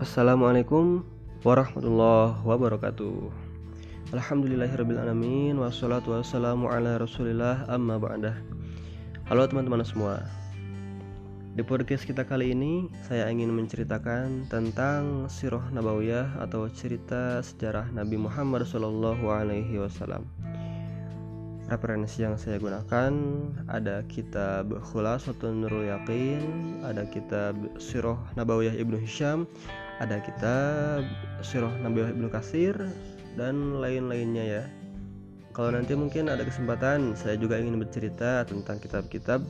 Assalamualaikum warahmatullahi wabarakatuh. Alhamdulillahirrabbilalamin Wassalatu wassalamu ala rasulillah amma ba'dah. Halo teman-teman semua. Di podcast kita kali ini Saya ingin menceritakan tentang Sirah Nabawiyah Atau cerita sejarah Nabi Muhammad Sallallahu Alaihi Wasallam. Referensi yang saya gunakan ada kitab Khulasatul Nurul Yakin, ada kitab Sirah Nabawiyah Ibnu Hisham, ada kitab Sirah Nabawiyah Ibnu Kasir dan lain-lainnya ya. Kalau nanti mungkin ada kesempatan saya juga ingin bercerita tentang kitab-kitab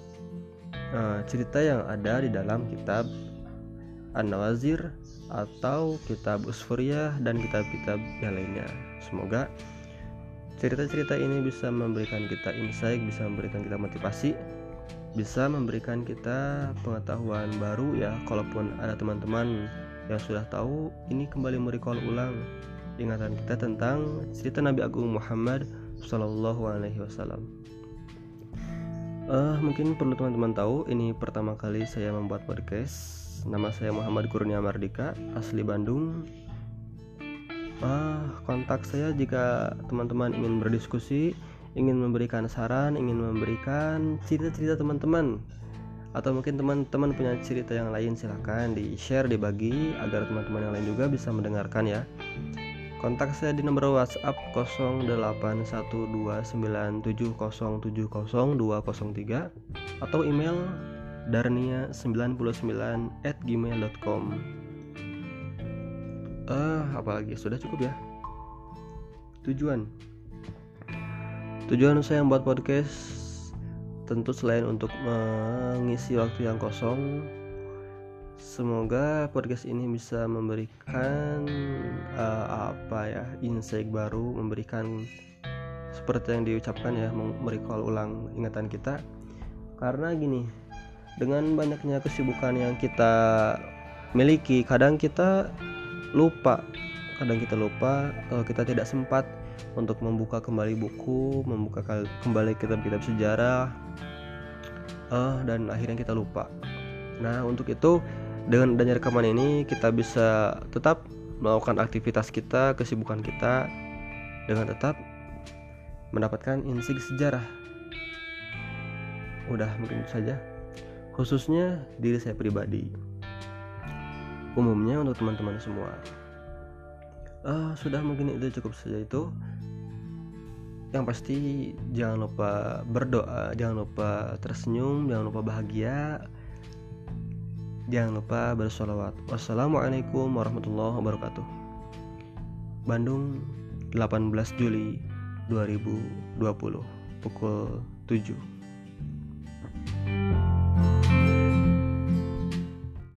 uh, cerita yang ada di dalam kitab An-Nawazir atau kitab Usfuriyah dan kitab-kitab yang lainnya. Semoga Cerita-cerita ini bisa memberikan kita insight, bisa memberikan kita motivasi, bisa memberikan kita pengetahuan baru ya. Kalaupun ada teman-teman yang sudah tahu, ini kembali merecall ulang ingatan kita tentang cerita Nabi Agung Muhammad Sallallahu Alaihi Wasallam. Uh, mungkin perlu teman-teman tahu, ini pertama kali saya membuat podcast. Nama saya Muhammad Kurnia Mardika, asli Bandung, ah, kontak saya jika teman-teman ingin berdiskusi, ingin memberikan saran, ingin memberikan cerita-cerita teman-teman. Atau mungkin teman-teman punya cerita yang lain silahkan di share dibagi agar teman-teman yang lain juga bisa mendengarkan ya. Kontak saya di nomor WhatsApp 081297070203 atau email darnia99 at gmail.com uh, apalagi sudah cukup ya? Tujuan tujuan saya membuat podcast tentu selain untuk mengisi waktu yang kosong semoga podcast ini bisa memberikan uh, apa ya insight baru memberikan seperti yang diucapkan ya merecall ulang ingatan kita. Karena gini dengan banyaknya kesibukan yang kita miliki kadang kita lupa kadang kita lupa uh, kita tidak sempat untuk membuka kembali buku membuka kembali kitab-kitab sejarah uh, dan akhirnya kita lupa. Nah untuk itu dengan adanya rekaman ini kita bisa tetap melakukan aktivitas kita kesibukan kita dengan tetap mendapatkan insik sejarah. Udah mungkin saja. Khususnya diri saya pribadi. Umumnya untuk teman-teman semua uh, sudah mungkin itu cukup saja itu. Yang pasti jangan lupa berdoa jangan lupa tersenyum jangan lupa bahagia. Jangan lupa bersolawat. Wassalamualaikum warahmatullahi wabarakatuh. Bandung 18 Juli 2020 pukul 7